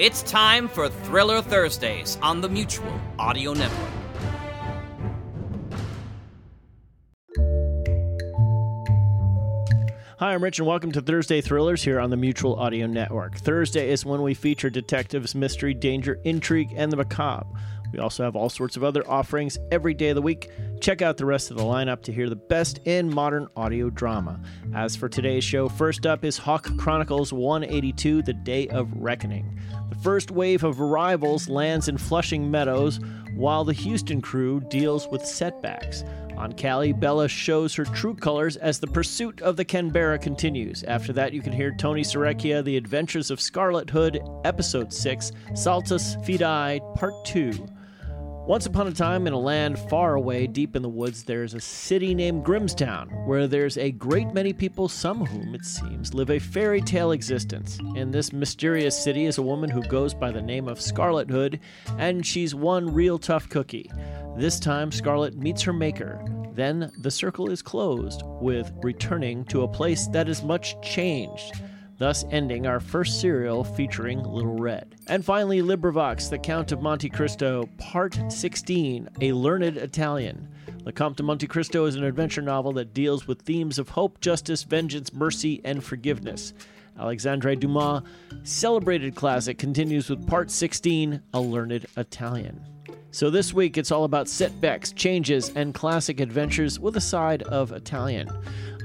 It's time for Thriller Thursdays on the Mutual Audio Network. Hi, I'm Rich, and welcome to Thursday Thrillers here on the Mutual Audio Network. Thursday is when we feature detectives, mystery, danger, intrigue, and the macabre. We also have all sorts of other offerings every day of the week. Check out the rest of the lineup to hear the best in modern audio drama. As for today's show, first up is Hawk Chronicles 182 The Day of Reckoning. The first wave of arrivals lands in Flushing Meadows while the Houston crew deals with setbacks. On Cali, Bella shows her true colors as the pursuit of the Canberra continues. After that, you can hear Tony Serecchia, The Adventures of Scarlett Hood, Episode 6, Saltus Fidei, Part 2. Once upon a time, in a land far away, deep in the woods, there's a city named Grimstown, where there's a great many people, some whom, it seems, live a fairy tale existence. In this mysterious city is a woman who goes by the name of Scarlett Hood, and she's one real tough cookie. This time, Scarlett meets her maker. Then the circle is closed, with returning to a place that is much changed thus ending our first serial featuring Little Red. And finally, LibriVox, The Count of Monte Cristo, Part 16, A Learned Italian. The Comte de Monte Cristo is an adventure novel that deals with themes of hope, justice, vengeance, mercy, and forgiveness. Alexandre Dumas' celebrated classic continues with Part 16, A Learned Italian. So this week it's all about setbacks, changes, and classic adventures with a side of Italian.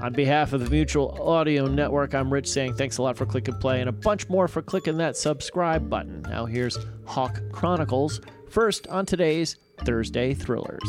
On behalf of the Mutual Audio Network, I'm Rich saying thanks a lot for clicking play and a bunch more for clicking that subscribe button. Now here's Hawk Chronicles, first on today's Thursday Thrillers.